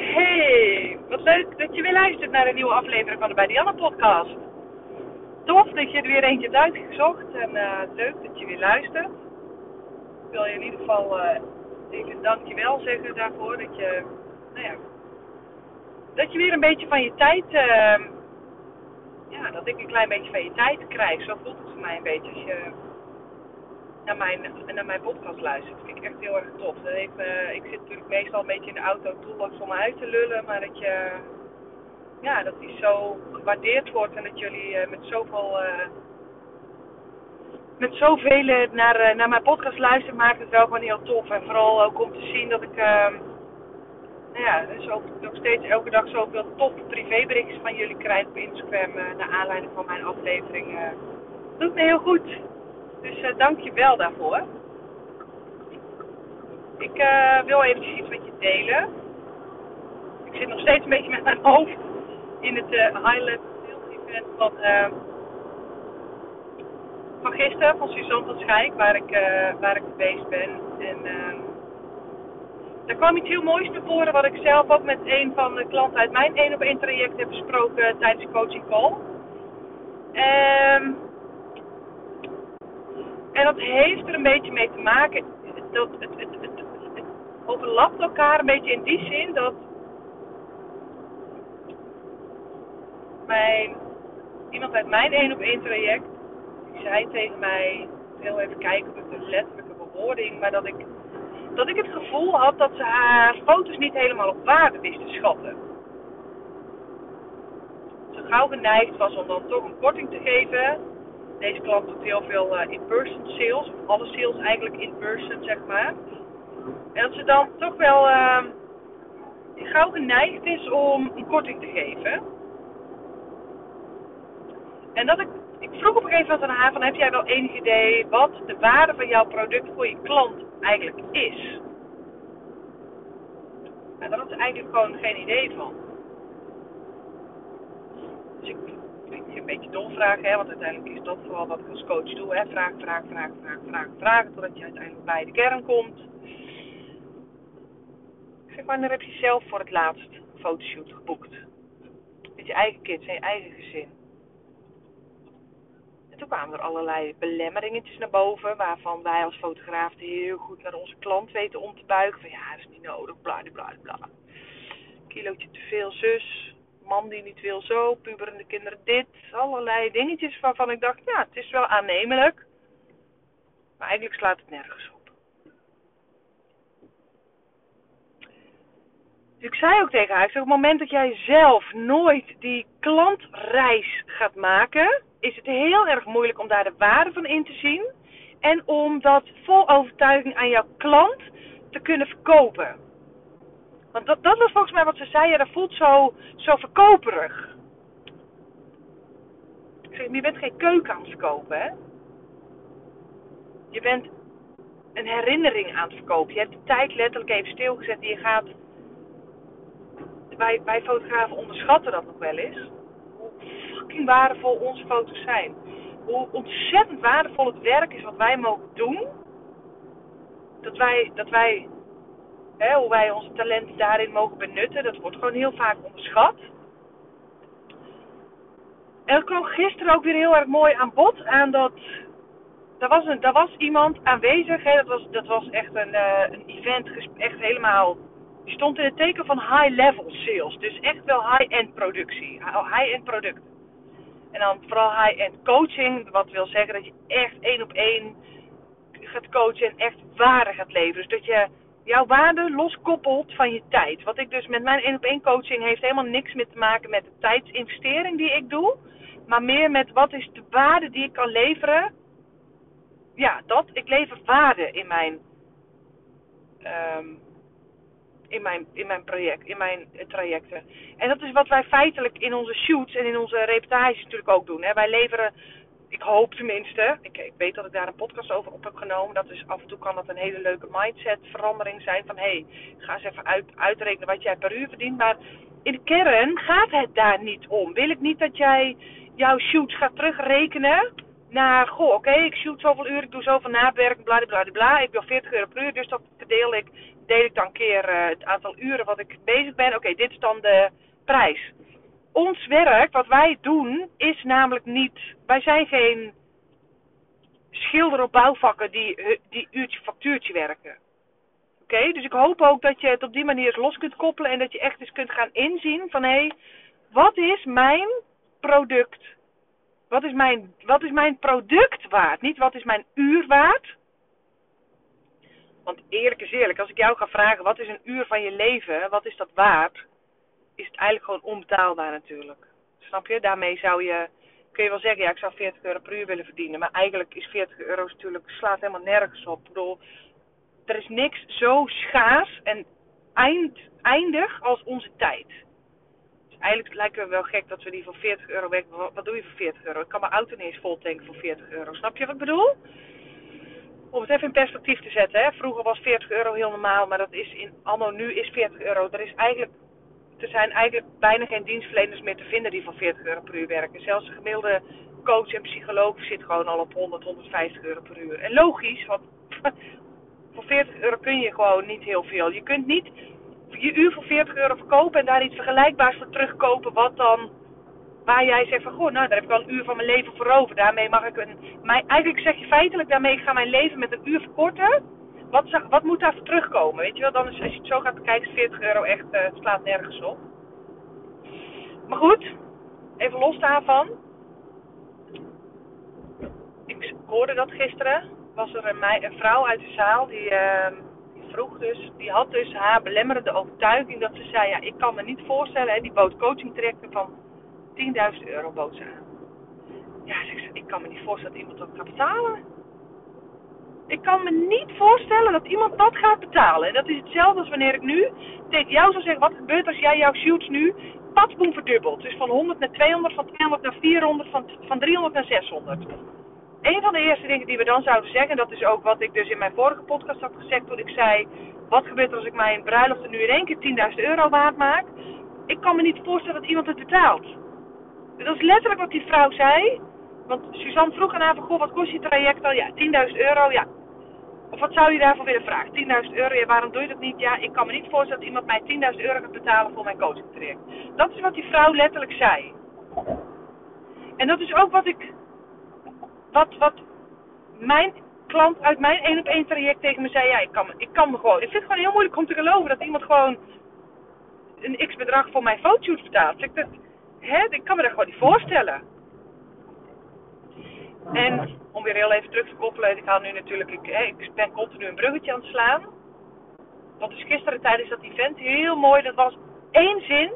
Hey, wat leuk dat je weer luistert naar een nieuwe aflevering van de Bij Dianne podcast. Tof dat je er weer eentje hebt uitgezocht en uh, leuk dat je weer luistert. Ik wil je in ieder geval uh, even dankjewel zeggen daarvoor dat je, nou ja, dat je weer een beetje van je tijd, uh, ja, dat ik een klein beetje van je tijd krijg. Zo voelt het voor mij een beetje als je naar mijn, naar mijn podcast luistert. Dat vind ik echt heel erg tof. Dat heeft, uh, ik zit natuurlijk meestal een beetje in de auto toolbox om me uit te lullen. Maar dat je, ja, dat die zo gewaardeerd wordt en dat jullie uh, met zoveel, uh, met zoveel naar, naar mijn podcast luisteren, maakt het wel gewoon heel tof. En vooral ook om te zien dat ik, ehm, nou ja, dus ook nog steeds elke dag zoveel tof privéberichtjes van jullie krijg op Instagram naar aanleiding van mijn aflevering. dat doet me heel goed. Dus uh, dank je wel daarvoor. Ik uh, wil eventjes iets met je delen. Ik zit nog steeds een beetje met mijn hoofd in het uh, High Level Sales Event van, van gisteren, van Suzanne van Schijk, waar ik, waar ik geweest ben. En daar kwam iets heel moois naar voren, wat ik zelf ook met een van de klanten uit mijn 1 op 1 traject heb besproken tijdens de coaching call. Um, en dat heeft er een beetje mee te maken. Dat het, het, het, het, overlapt elkaar een beetje in die zin dat mijn, iemand uit mijn 1 op 1 traject, die zei tegen mij, ik wil even kijken op de letterlijke bewoording, maar dat ik, dat ik het gevoel had dat ze haar foto's niet helemaal op waarde wist te schatten. Ze gauw geneigd was om dan toch een korting te geven deze klant doet heel veel uh, in-person sales, of alle sales eigenlijk in-person, zeg maar. En dat ze dan toch wel uh, gauw geneigd is om een korting te geven. En dat ik, ik vroeg op een gegeven moment aan haar van, heb jij wel enig idee wat de waarde van jouw product voor je klant eigenlijk is? En daar had ze eigenlijk gewoon geen idee van. Dus ik een beetje dom vragen, hè, want uiteindelijk is dat vooral wat ik als coach doe. Hè. Vraag, vraag, vraag, vraag, vraag, vraag, totdat je uiteindelijk bij de kern komt. Zeg, wanneer heb je zelf voor het laatst een fotoshoot geboekt? Met je eigen kids en je eigen gezin. En toen kwamen er allerlei belemmeringetjes naar boven, waarvan wij als fotograaf heel goed naar onze klant weten om te buigen. Van ja, dat is niet nodig, bla bla bla. Kilootje te veel, zus man die niet wil zo, puberende kinderen dit, allerlei dingetjes waarvan ik dacht, ja, het is wel aannemelijk. Maar eigenlijk slaat het nergens op. Dus ik zei ook tegen haar, ik op het moment dat jij zelf nooit die klantreis gaat maken, is het heel erg moeilijk om daar de waarde van in te zien. En om dat vol overtuiging aan jouw klant te kunnen verkopen. Want dat, dat was volgens mij wat ze zei. Dat voelt zo, zo verkoperig. Ik zeg, je bent geen keuken aan het verkopen, hè? Je bent een herinnering aan het verkopen. Je hebt de tijd letterlijk even stilgezet en je gaat... Wij, wij fotografen onderschatten dat nog wel eens. Hoe fucking waardevol onze foto's zijn. Hoe ontzettend waardevol het werk is wat wij mogen doen. Dat wij, dat wij Hoe wij onze talenten daarin mogen benutten, dat wordt gewoon heel vaak onderschat. En dat kwam gisteren ook weer heel erg mooi aan bod. Aan dat, er, was een, was iemand aanwezig. Dat, was, dat was echt een, uh, een event. Echt helemaal. Die stond in het teken van high-level sales. Dus echt wel high-end productie. High-end product. En dan vooral high-end coaching. Wat wil zeggen dat je echt één op één gaat coachen. En echt waarde gaat leveren. Dus dat je jouw waarde loskoppelt van je tijd. Wat ik dus met mijn 1 op 1 coaching heeft helemaal niks meer te maken met de tijdsinvestering die ik doe. Maar meer met wat is de waarde die ik kan leveren. Ja, dat. Ik lever waarde in mijn, um, in mijn, in mijn project, in mijn trajecten. En dat is wat wij feitelijk in onze shoots en in onze reportages natuurlijk ook doen. Hè. Wij leveren ik hoop tenminste, ik, weet dat ik daar een podcast over op heb genomen. Dat is af en toe kan dat een hele leuke mindset verandering zijn. Van hé, hey, ga eens even uit, uitrekenen wat jij per uur verdient. Maar in de kern gaat het daar niet om. Wil ik niet dat jij jouw shoots gaat terugrekenen naar, goh, oké, ik shoot zoveel uur, ik doe zoveel nawerk, bla bla bla. Ik wil 40 euro per uur, dus dat verdeel ik, deel ik dan keer uh, het aantal uren wat ik bezig ben. Oké, dit is dan de prijs. Ons werk, wat wij doen, is namelijk niet, wij zijn geen schilder op bouwvakken die, die uurtje factuurtje werken. Oké, dus ik hoop ook dat je het op die manier los kunt koppelen en dat je echt eens kunt gaan inzien van hé, hey, wat is mijn product wat is, mijn, wat is mijn product waard? Niet wat is mijn uur waard? Want eerlijk is eerlijk, als ik jou ga vragen wat is een uur van je leven, wat is dat waard? Is het eigenlijk gewoon onbetaalbaar natuurlijk. Snap je? Daarmee zou je, kun je wel zeggen, ja ik zou 40 euro per uur willen verdienen. Maar eigenlijk is 40 euro natuurlijk, slaat helemaal nergens op. Ik bedoel, er is niks zo schaars en eind, eindig als onze tijd eigenlijk lijkt het wel gek dat we die voor 40 euro werken. Wat doe je voor 40 euro? Ik kan mijn auto niet eens vol tanken voor 40 euro. Snap je wat ik bedoel? Om het even in perspectief te zetten. Hè. Vroeger was 40 euro heel normaal, maar dat is in anno nu is 40 euro. Er, is eigenlijk, er zijn eigenlijk bijna geen dienstverleners meer te vinden die voor 40 euro per uur werken. Zelfs een gemiddelde coach en psycholoog zit gewoon al op 100, 150 euro per uur. En logisch, want voor 40 euro kun je gewoon niet heel veel. Je kunt niet je uur voor 40 euro verkopen en daar iets vergelijkbaars voor terugkopen, wat dan, waar jij zegt van, goh, nou, daar heb ik al een uur van mijn leven voor over. Daarmee mag ik een, mijn, eigenlijk zeg je feitelijk daarmee, ik ga mijn leven met een uur verkorten. Wat, wat moet daar voor terugkomen? Weet je wel, dan is, als je het zo gaat bekijken, 40 euro echt, uh, slaat nergens op. Maar goed, even los daarvan. Ik hoorde dat gisteren. Was er een, een vrouw uit de zaal die, uh, vroeg dus, die had dus haar belemmerende overtuiging dat ze zei, ja, ik kan me niet voorstellen, die bood coaching trajecten van 10.000 euro bood aan. Ja, ze, ik kan me niet voorstellen dat iemand dat gaat betalen. Ik kan me niet voorstellen dat iemand dat gaat betalen. En dat is hetzelfde als wanneer ik nu tegen jou zou zeggen, wat gebeurt als jij jouw shoots nu patsboom verdubbelt. Dus van 100 naar 200, van 200 naar 400, van, van 300 naar 600 een van de eerste dingen die we dan zouden zeggen, dat is ook wat ik dus in mijn vorige podcast had gezegd toen ik zei, wat gebeurt er als ik mijn bruiloft nu in één keer 10.000 euro waard maak? Ik kan me niet voorstellen dat iemand het betaalt. Dat is letterlijk wat die vrouw zei. Want Suzanne vroeg aan haar goh, wat kost je traject al? Ja, 10.000 euro, ja. Of wat zou je daarvoor willen vragen? 10.000 euro, ja, waarom doe je dat niet? Ja, ik kan me niet voorstellen dat iemand mij 10.000 euro gaat betalen voor mijn coaching traject. Dat is wat die vrouw letterlijk zei. En dat is ook wat ik wat, wat mijn klant uit mijn één op één traject tegen me zei, ja, ik kan, ik kan me gewoon. Ik vind het gewoon heel moeilijk om te geloven dat iemand gewoon een x bedrag voor mijn fotoshoot betaalt. Ik, dat, hè, ik kan me dat gewoon niet voorstellen. En om weer heel even terug te koppelen, ik haal nu natuurlijk, ik, ik ben continu een bruggetje aan het slaan. Want dus gisteren tijdens dat event heel mooi, dat was één zin.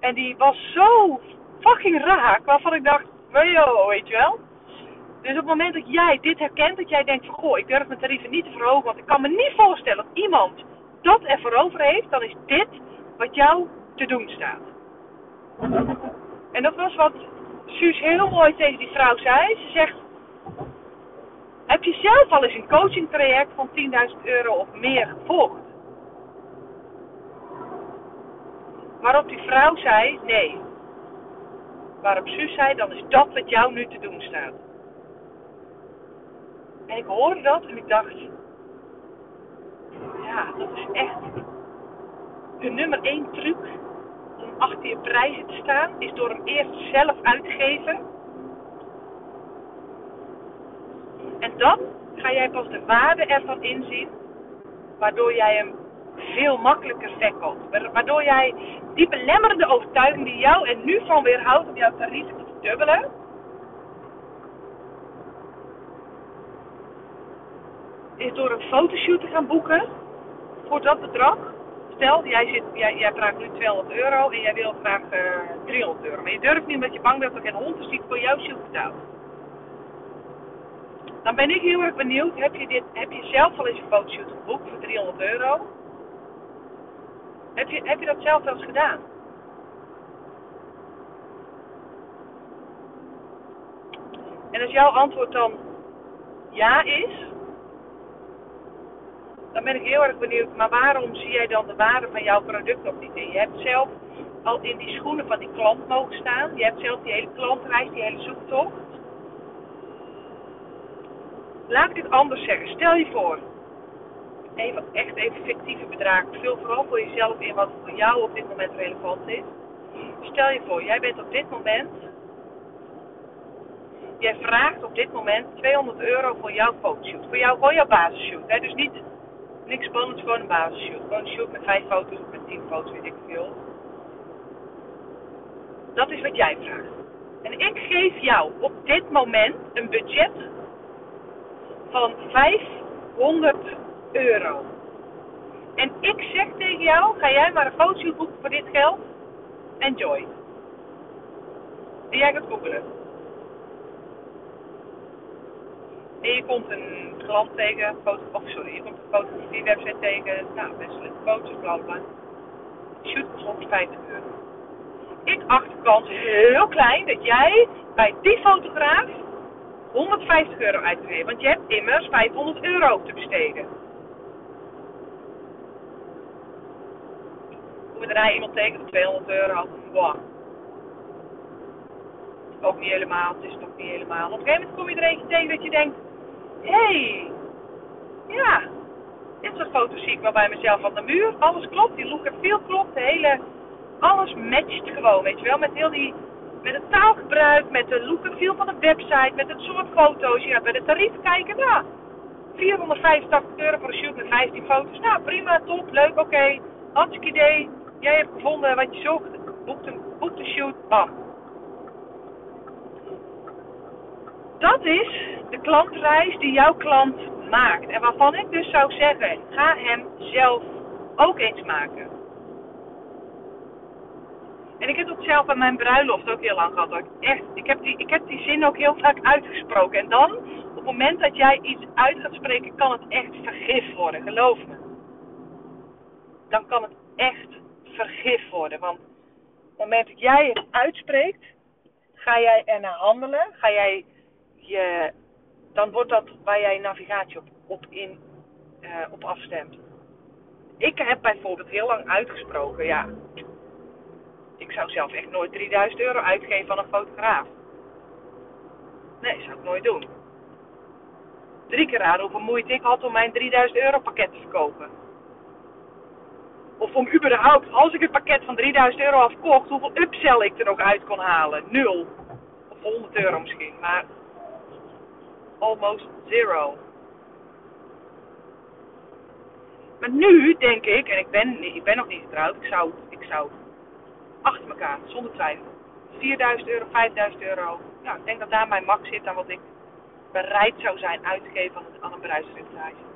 En die was zo fucking raak, waarvan ik dacht, weet je wel. Dus op het moment dat jij dit herkent, dat jij denkt van goh, ik durf mijn tarieven niet te verhogen, want ik kan me niet voorstellen dat iemand dat ervoor over heeft, dan is dit wat jou te doen staat. En dat was wat Suus heel mooi tegen die vrouw zei. Ze zegt, heb je zelf al eens een coaching traject van 10.000 euro of meer gevolgd? Waarop die vrouw zei, nee. Waarop Suus zei, dan is dat wat jou nu te doen staat. En ik hoorde dat en ik dacht, ja, dat is echt de nummer één truc om achter je prijzen te staan, is door hem eerst zelf uit te geven. En dan ga jij pas de waarde ervan inzien, waardoor jij hem veel makkelijker verkoopt. Waardoor jij die belemmerende overtuiging die jou er nu van weerhoudt om jouw tarieven te verdubbelen, is door een fotoshoot te gaan boeken voor dat bedrag. Stel, jij, zit, jij, jij vraagt nu 200 euro en jij wil graag uh, eh, 300 euro. Maar je durft niet omdat je bang bent dat er geen hond is die voor betaalt. Dan ben ik heel erg benieuwd, heb je, dit, heb je zelf al eens een fotoshoot geboekt voor 300 euro? Heb je, heb je dat zelf wel eens gedaan? En als jouw antwoord dan ja is, dan ben ik heel erg benieuwd, maar waarom zie jij dan de waarde van jouw product nog niet in? Je hebt zelf al in die schoenen van die klant mogen staan. Je hebt zelf die hele klantreis, die hele zoektocht. laat ik het anders zeggen. Stel je voor, even, echt even fictieve bedragen. Vul vooral voor jezelf in wat voor jou op dit moment relevant is. Stel je voor, jij bent op dit moment, jij vraagt op dit moment 200 euro voor jouw fotoshoot. Voor, jou, voor jouw basisshoot. Hè? Dus niet niks spannends, gewoon een basisshoot. Gewoon een shoot met 5 foto's of met 10 foto's, weet ik veel. Dat is wat jij vraagt. En ik geef jou op dit moment een budget van 500 euro. En ik zeg tegen jou, ga jij maar een fotoshoot boeken voor dit geld. Enjoy. En jij gaat googelen. En je komt een klant tegen, foto, oh sorry, je komt een fotografie website tegen, nou best wel foto's, bla bla. Shoot kost 150 euro. Ik acht heel klein dat jij bij die fotograaf 150 euro uitgeeft. Want je hebt immers 500 euro te besteden. Je daarna iemand tegen voor 200 euro? Wow. Ook niet helemaal, het is toch niet helemaal. Op een gegeven moment kom je er eentje tegen dat je denkt, hey, ja, dit soort foto's zie ik wel bij mezelf van de muur. Alles klopt, die look en feel klopt, de hele, alles matcht gewoon, weet je wel. Met heel die, met het taalgebruik, met de look en feel van de website, met het soort foto's. Gaat bij de tarief kijken, nou, 485 euro voor een shoot met 15 foto's. Nou, prima, top, leuk, oké. Okay. Hartstikke idee. Jij hebt gevonden wat je zocht. Boek de, boek de shoot, bam. Dat is de klantreis die jouw klant maakt. En waarvan ik dus zou zeggen, ga hem zelf ook eens maken. En ik heb dat zelf bij mijn bruiloft ook heel lang gehad. Ik, echt, ik, heb die, ik heb die zin ook heel vaak uitgesproken. En dan, op het moment dat jij iets uit gaat spreken, kan het echt vergif worden. Geloof me. Dan kan het echt vergif worden. Want op het moment dat jij het uitspreekt, ga jij er naar handelen. Ga jij je, dan wordt dat waar jij navigatie op, op, in, uh, op afstemt. Ik heb bijvoorbeeld heel lang uitgesproken, ja. Ik zou zelf echt nooit 3000 euro uitgeven aan een fotograaf. Nee, zou ik nooit doen. Drie keer raden hoeveel moeite ik had om mijn 3000 euro pakket te verkopen. Of om überhaupt, als ik het pakket van 3000 euro afkocht, hoeveel upsell ik er nog uit kon halen. Nul. Of 100 euro misschien. Maar almost zero. Maar nu denk ik, en ik ben, ik ben nog niet getrouwd, ik zou, ik zou achter elkaar, zonder twijfel. 4000 euro, 5000 euro. Ja, ik denk dat daar mijn max zit aan wat ik bereid zou zijn uit te geven aan, aan een bruidsreportage.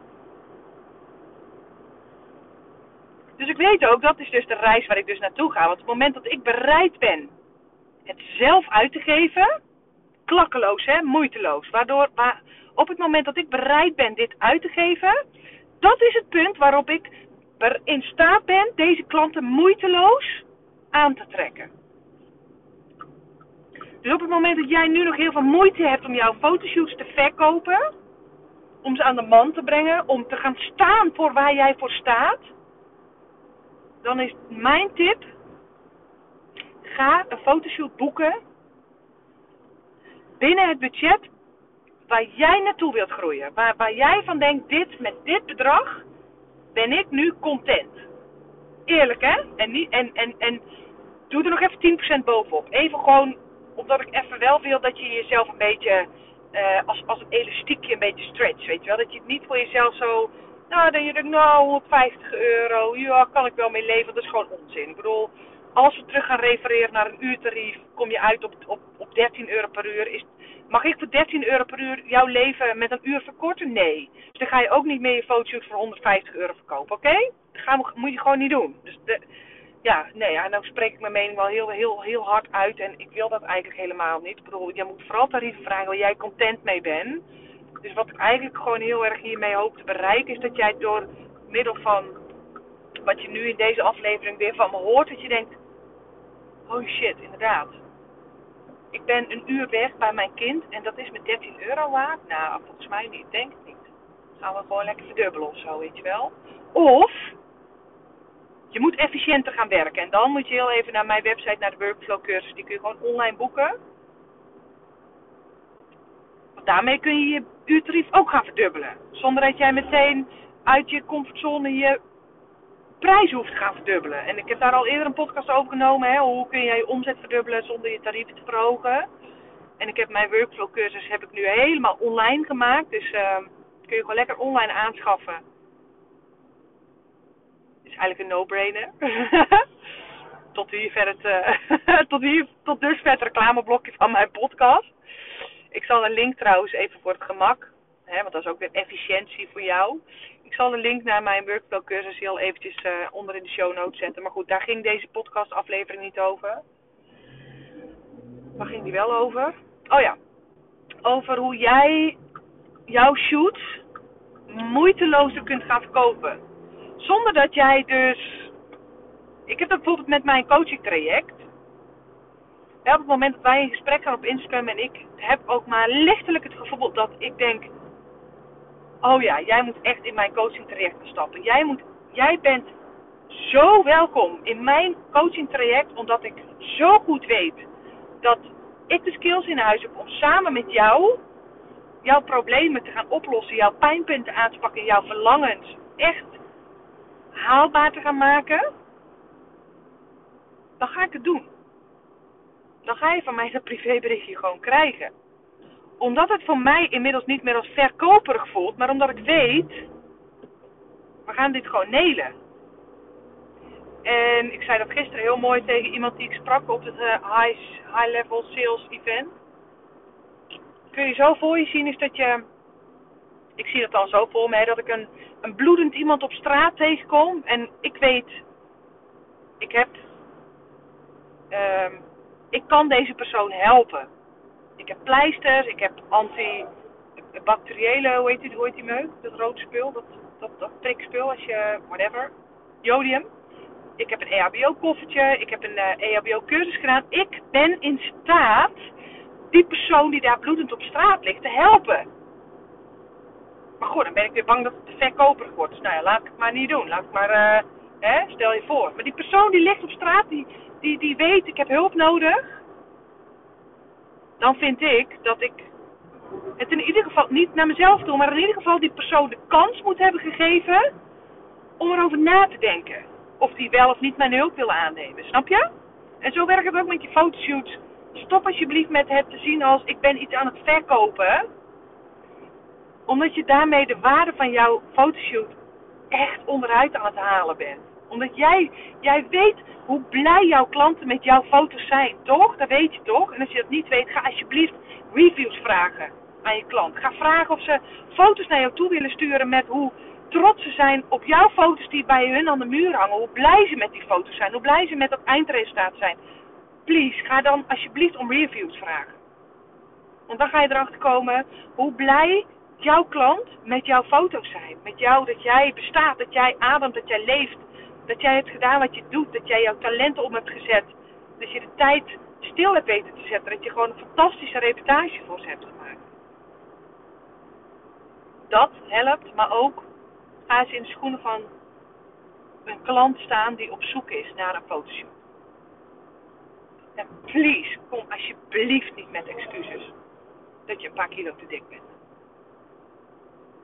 Dus ik weet ook, dat is dus de reis waar ik dus naartoe ga. Want op het moment dat ik bereid ben het zelf uit te geven, klakkeloos, hè, moeiteloos. Waardoor, waar, op het moment dat ik bereid ben dit uit te geven, dat is het punt waarop ik in staat ben deze klanten moeiteloos aan te trekken. Dus op het moment dat jij nu nog heel veel moeite hebt om jouw fotoshoots te verkopen, om ze aan de man te brengen, om te gaan staan voor waar jij voor staat, dan is mijn tip: ga een fotoshoot boeken binnen het budget waar jij naartoe wilt groeien. Waar, waar jij van denkt, dit, met dit bedrag ben ik nu content. Eerlijk hè? En, niet, en, en, en doe er nog even 10% bovenop. Even gewoon, omdat ik even wel wil dat je jezelf een beetje, uh, als, als een elastiekje een beetje stretch, weet je wel. Dat je het niet voor jezelf zo, nou dan je nou 150 euro, ja kan ik wel mee leven. Dat is gewoon onzin. Ik bedoel, als we terug gaan refereren naar een uurtarief, kom je uit op, op, op 13 euro per uur. Is, mag ik voor 13 euro per uur jouw leven met een uur verkorten? Nee. Dus dan ga je ook niet meer je fotoshoot voor 150 euro verkopen, oké? Okay? Dat moet je gewoon niet doen. Dus de, ja, nee, ja, nou spreek ik mijn mening wel heel, heel, heel hard uit en ik wil dat eigenlijk helemaal niet. Ik bedoel, je moet vooral tarieven vragen waar jij content mee bent. Dus wat ik eigenlijk gewoon heel erg hiermee hoop te bereiken is dat jij door middel van wat je nu in deze aflevering weer van me hoort, dat je denkt, oh shit, inderdaad. Ik ben een uur weg bij mijn kind en dat is met 13 euro waard. Nou, volgens mij niet, denk ik niet. gaan we gewoon lekker verdubbelen of zo, weet je wel. Of je moet efficiënter gaan werken. En dan moet je heel even naar mijn website, naar de workflow cursus. Die kun je gewoon online boeken. Want daarmee kun je je uurtarief ook gaan verdubbelen. Zonder dat jij meteen uit je comfortzone je prijs hoeft te gaan verdubbelen. En ik heb daar al eerder een podcast over genomen. Hè? Hoe kun je je omzet verdubbelen zonder je tarieven te verhogen. En ik heb mijn workflow cursus heb ik nu helemaal online gemaakt. Dus uh, kun je gewoon lekker online aanschaffen. Is eigenlijk een no-brainer. tot hier het, tot hier, tot dusver het reclameblokje van mijn podcast. Ik zal een link trouwens even voor het gemak, hè, want dat is ook weer efficiëntie voor jou. Ik zal een link naar mijn workflow cursus heel eventjes uh, onder in de show notes zetten. Maar goed, daar ging deze podcast aflevering niet over. Waar ging die wel over? Oh ja, over hoe jij jouw shoot moeitelozer kunt gaan verkopen. Zonder dat jij dus. Ik heb dat bijvoorbeeld met mijn coaching traject. Op het moment dat wij in gesprek gaan op Instagram en ik heb ook maar lichtelijk het gevoel dat ik denk: Oh ja, jij moet echt in mijn coaching traject stappen. Jij, moet, jij bent zo welkom in mijn coaching traject, omdat ik zo goed weet dat ik de skills in huis heb om samen met jou jouw problemen te gaan oplossen, jouw pijnpunten aan te pakken, jouw verlangens echt haalbaar te gaan maken, dan ga ik het doen. Dan ga je van mij dat privéberichtje gewoon krijgen. Omdat het voor mij inmiddels niet meer als verkoperig voelt, maar omdat ik weet, we gaan dit gewoon nelen. En ik zei dat gisteren heel mooi tegen iemand die ik sprak op het uh, high, high level sales event. Kun je zo voor je zien is dat je, ik zie het dan zo voor mij, dat ik een, een bloedend iemand op straat tegenkom. En ik weet, ik heb, um, ik kan deze persoon helpen. Ik heb pleisters, ik heb antibacteriële, hoe heet hoe die meuk? Dat rode spul, dat, dat, dat prikspul als je, whatever, jodium ik heb een EHBO-koffertje, ik heb een uh, eh, EHBO-cursus gedaan. Ik ben in staat die persoon die daar bloedend op straat ligt te helpen. Maar goed, dan ben ik weer bang dat het te verkoperig wordt. Dus nou ja, laat ik het maar niet doen. Laat ik maar, uh, hè, stel je voor. Maar die persoon die ligt op straat, die, die, die weet ik heb hulp nodig. Dan vind ik dat ik het in ieder geval niet naar mezelf doe, maar in ieder geval die persoon de kans moet hebben gegeven om erover na te denken of die wel of niet mijn hulp wil aannemen. Snap je? En zo werkt het ook met je fotoshoot. Stop alsjeblieft met het te zien als ik ben iets aan het verkopen. Omdat je daarmee de waarde van jouw fotoshoot echt onderuit aan het halen bent. Omdat jij, jij weet hoe blij jouw klanten met jouw foto's zijn, toch? Dat weet je toch? En als je dat niet weet, ga alsjeblieft reviews vragen aan je klant. Ga vragen of ze foto's naar jou toe willen sturen met hoe trots ze zijn op jouw foto's die bij hun aan de muur hangen. Hoe blij ze met die foto's zijn. Hoe blij ze met dat eindresultaat zijn. Please, ga dan alsjeblieft om reviews vragen. Want dan ga je erachter komen hoe blij jouw klant met jouw foto's zijn. Met jou, dat jij bestaat, dat jij ademt, dat jij leeft. Dat jij hebt gedaan wat je doet. Dat jij jouw talenten om hebt gezet. Dat je de tijd stil hebt weten te zetten. Dat je gewoon een fantastische reputatie voor ze hebt gemaakt. Dat helpt, maar ook ga ze in de schoenen van een klant staan die op zoek is naar een fotoshoot. En please, kom alsjeblieft niet met excuses dat je een paar kilo te dik bent.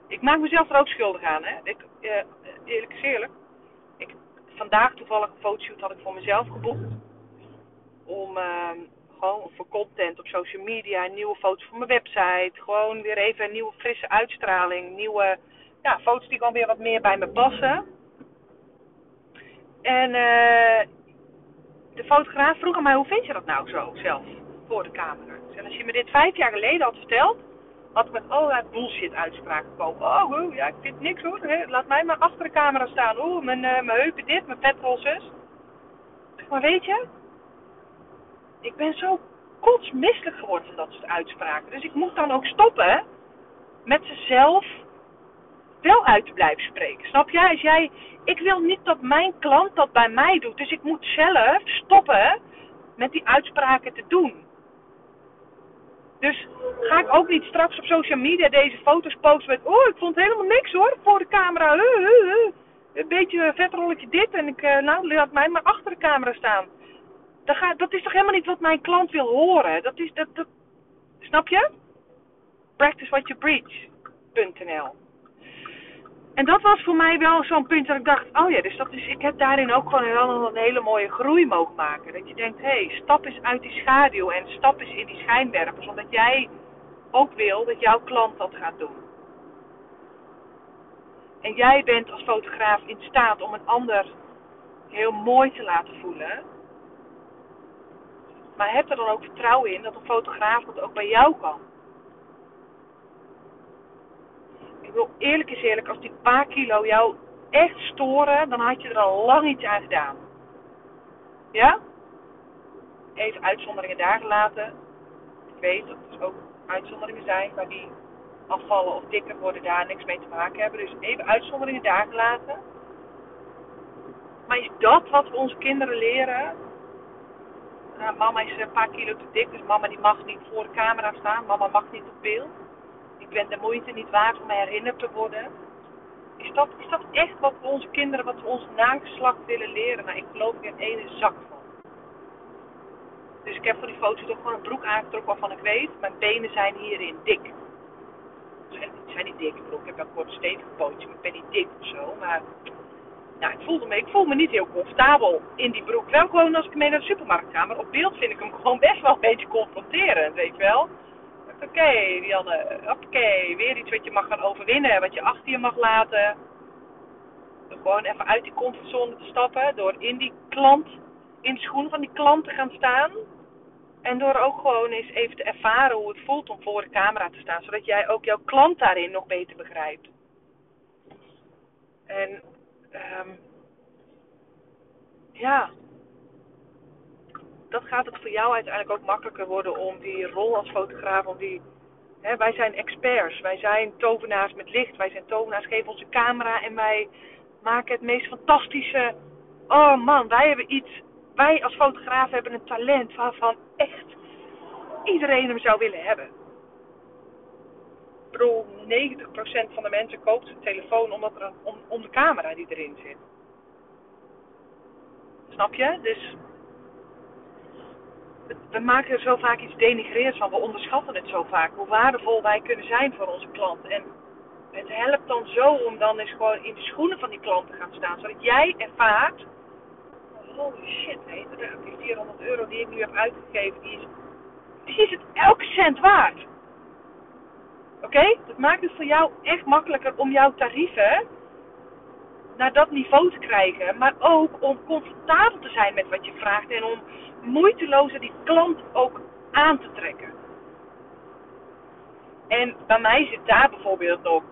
Ik maak mezelf er ook schuldig aan, hè. Ik, uh, eerlijk is eerlijk. Vandaag toevallig een fotoshoot had ik voor mezelf geboekt. Om uh, gewoon voor content op social media, nieuwe foto's voor mijn website. Gewoon weer even een nieuwe frisse uitstraling, nieuwe ja, foto's die gewoon weer wat meer bij me passen. En uh, de fotograaf vroeg aan mij, hoe vind je dat nou zo zelf voor de camera? En als je me dit vijf jaar geleden had verteld, had met allerlei bullshit uitspraken gekomen. Oh, oh, ja, ik vind niks hoor. Laat mij maar achter de camera staan. Oh, mijn, uh, mijn heupen dit, mijn vetrolsus. Maar weet je, ik ben zo kotsmisselijk geworden van dat soort uitspraken. Dus ik moet dan ook stoppen met ze zelf wel uit te blijven spreken. Snap jij? Als jij, ik wil niet dat mijn klant dat bij mij doet. Dus ik moet zelf stoppen met die uitspraken te doen. Dus ga ik ook niet straks op social media deze foto's posten met... Oh, ik vond helemaal niks hoor, voor de camera. Een beetje vetrolletje dit en ik, uh, nou, laat mij maar achter de camera staan. Dat, gaat, dat is toch helemaal niet wat mijn klant wil horen? Dat is, dat, dat, snap je? practicewhatyoubreach.nl. En dat was voor mij wel zo'n punt dat ik dacht, oh ja, dus dat is, ik heb daarin ook gewoon wel een hele mooie groei mogen maken. Dat je denkt, hé, hey, stap eens uit die schaduw en stap eens in die schijnwerpers, omdat jij ook wil dat jouw klant dat gaat doen. En jij bent als fotograaf in staat om een ander heel mooi te laten voelen. Maar heb er dan ook vertrouwen in dat een fotograaf dat ook bij jou kan. Ik wil eerlijk is eerlijk, als die paar kilo jou echt storen, dan had je er al lang iets aan gedaan. Ja? Even uitzonderingen daar gelaten. Ik weet dat er ook uitzonderingen zijn, maar die afvallen of dikker worden daar niks mee te maken hebben. Dus even uitzonderingen daar gelaten. Maar is dat wat we onze kinderen leren? Nou, mama is een paar kilo te dik, dus mama die mag niet voor de camera staan. Mama mag niet op beeld. Ik ben de moeite niet waard om herinnerd te worden. Is dat, is dat echt wat we onze kinderen, wat we ons nageslacht willen leren? Nou, ik geloof er ene zak van. Dus ik heb voor die foto's toch gewoon een broek aangetrokken waarvan ik weet, mijn benen zijn hierin dik. Ze zijn niet dik, ik ik heb een kort stevig pootje, maar ik ben niet dik of zo. Maar nou, ik voelde me, ik voel me niet heel comfortabel in die broek. Wel gewoon als ik mee naar de supermarkt ga, maar op beeld vind ik hem gewoon best wel een beetje confronterend, weet je wel. Oké, okay, oké, weer iets wat je mag gaan overwinnen, wat je achter je mag laten. Gewoon even uit die comfortzone te stappen, door in die klant, in de schoenen van die klant te gaan staan. En door ook gewoon eens even te ervaren hoe het voelt om voor de camera te staan, zodat jij ook jouw klant daarin nog beter begrijpt. En um, ja, dat gaat het voor jou uiteindelijk ook makkelijker worden om die rol als fotograaf, om die. Hè, wij zijn experts, wij zijn tovenaars met licht, wij zijn tovenaars, geven onze camera en wij maken het meest fantastische. Oh man, wij hebben iets. Wij als fotograaf hebben een talent waarvan echt iedereen hem zou willen hebben. Ik bedoel, 90% van de mensen koopt zijn telefoon omdat er een, om de camera die erin zit. Snap je? Dus we maken er zo vaak iets denigreers van. We onderschatten het zo vaak. Hoe waardevol wij kunnen zijn voor onze klant. En het helpt dan zo om dan eens gewoon in de schoenen van die klant te gaan staan. Zodat jij ervaart. Holy shit, hé, die 400 euro die ik nu heb uitgegeven, die is, die is het elke cent waard. Oké? Dat maakt het voor jou echt makkelijker om jouw tarieven naar dat niveau te krijgen. Maar ook om comfortabel te zijn met wat je vraagt. En om moeitelozer die klant ook aan te trekken. En bij mij zit daar bijvoorbeeld ook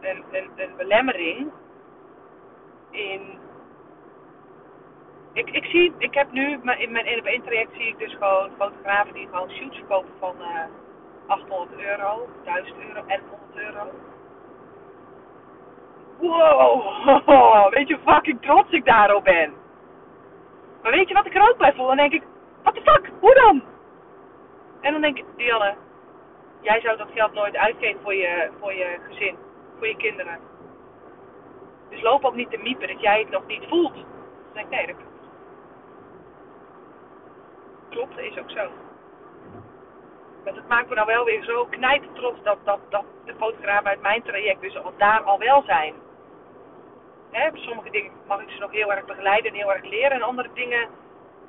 een, een, een belemmering in. Ik, ik zie, ik heb nu in mijn 1 op 1 traject zie ik dus gewoon fotografen die gewoon shoots verkopen van uh, eh, 800 euro, 1000 euro en 100 euro. Wow, weet je hoe fucking trots ik daarop ben. Maar weet je wat ik er ook bij voel? Dan denk ik, what the fuck, hoe dan? En dan denk ik, Dianne, jij zou dat geld nooit uitgeven voor je, voor je gezin, voor je kinderen. Dus loop ook niet te miepen dat jij het nog niet voelt. Dan denk ik, nee, dat klopt. Dat is ook zo. Maar dat maakt me nou wel weer zo knijpend trots dat, dat, dat de fotografen uit mijn traject dus al, daar al wel zijn. Hè, sommige dingen mag ik ze nog heel erg begeleiden en heel erg leren. En andere dingen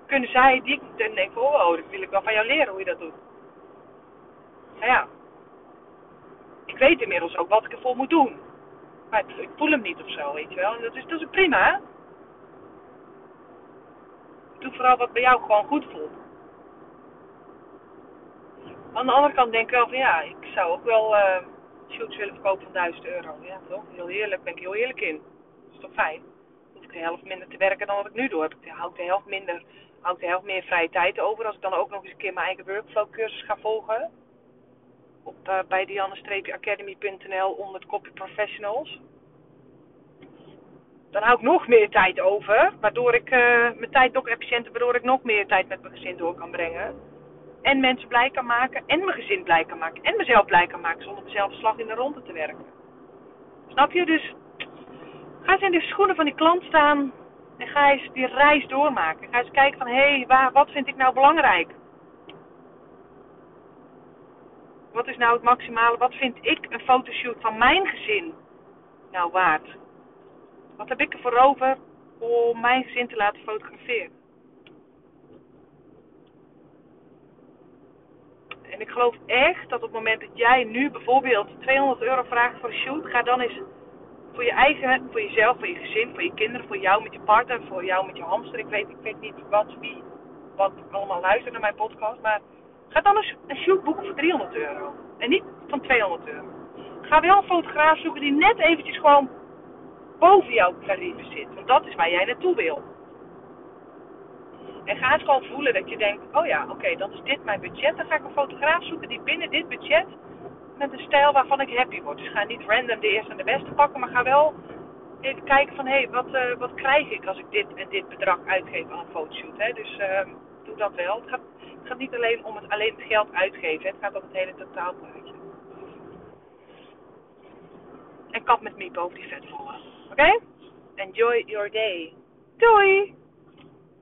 kunnen zij, die ik denk van, oh, dat wil ik wel van jou leren hoe je dat doet. Nou ja, ik weet inmiddels ook wat ik ervoor moet doen. Maar ik voel hem niet of zo, weet je wel. En dat is, prima. Doe vooral wat bij jou gewoon goed voelt. Aan de andere kant denk ik wel van ja, ik zou ook wel uh, shoots willen verkopen van 1000 euro. Ja, toch? Heel eerlijk, ben ik heel eerlijk in is toch fijn? Hoef ik de helft minder te werken dan wat ik nu doe. Ik hou de helft minder, hou ik de helft meer vrije tijd over. Als ik dan ook nog eens een keer mijn eigen workflow cursus ga volgen. Op, uh, bij dianne-academy.nl onder het professionals. Dan hou ik nog meer tijd over. Waardoor ik uh, mijn tijd nog efficiënter, waardoor ik nog meer tijd met mijn gezin door kan brengen. En mensen blij kan maken. En mijn gezin blij kan maken. En mezelf blij kan maken zonder mezelf slag in de ronde te werken. Snap je? Dus Ga eens in de schoenen van die klant staan en ga eens die reis doormaken. Ga eens kijken van, hé, hey, wat vind ik nou belangrijk? Wat is nou het maximale? Wat vind ik een fotoshoot van mijn gezin nou waard? Wat heb ik ervoor over om mijn gezin te laten fotograferen? En ik geloof echt dat op het moment dat jij nu bijvoorbeeld 200 euro vraagt voor een shoot, ga dan eens voor je eigen, voor jezelf, voor je gezin, voor je kinderen, voor jou met je partner, voor jou met je hamster. Ik weet, ik weet niet wat, wie, wat allemaal luistert naar mijn podcast, maar ga dan eens een shoot boeken voor 300 euro. En niet van 200 euro. Ga wel een fotograaf zoeken die net eventjes gewoon boven jouw tarieven zit. Want dat is waar jij naartoe wil. En ga eens gewoon voelen dat je denkt, oh ja, oké, dan is dit mijn budget. Dan ga ik een fotograaf zoeken die binnen dit budget met een stijl waarvan ik happy word. Dus ga niet random de eerste en de beste pakken, maar ga wel kijken van, hé, hey, wat, uh, wat krijg ik als ik dit en dit bedrag uitgeef aan een fotoshoot. Hè? Dus uh, doe dat wel. Het gaat, het gaat, niet alleen om het, alleen het geld uitgeven, het gaat om het hele totaalplaatje. En kap met miep over die vetvolle. Oké? Enjoy your day. Doei!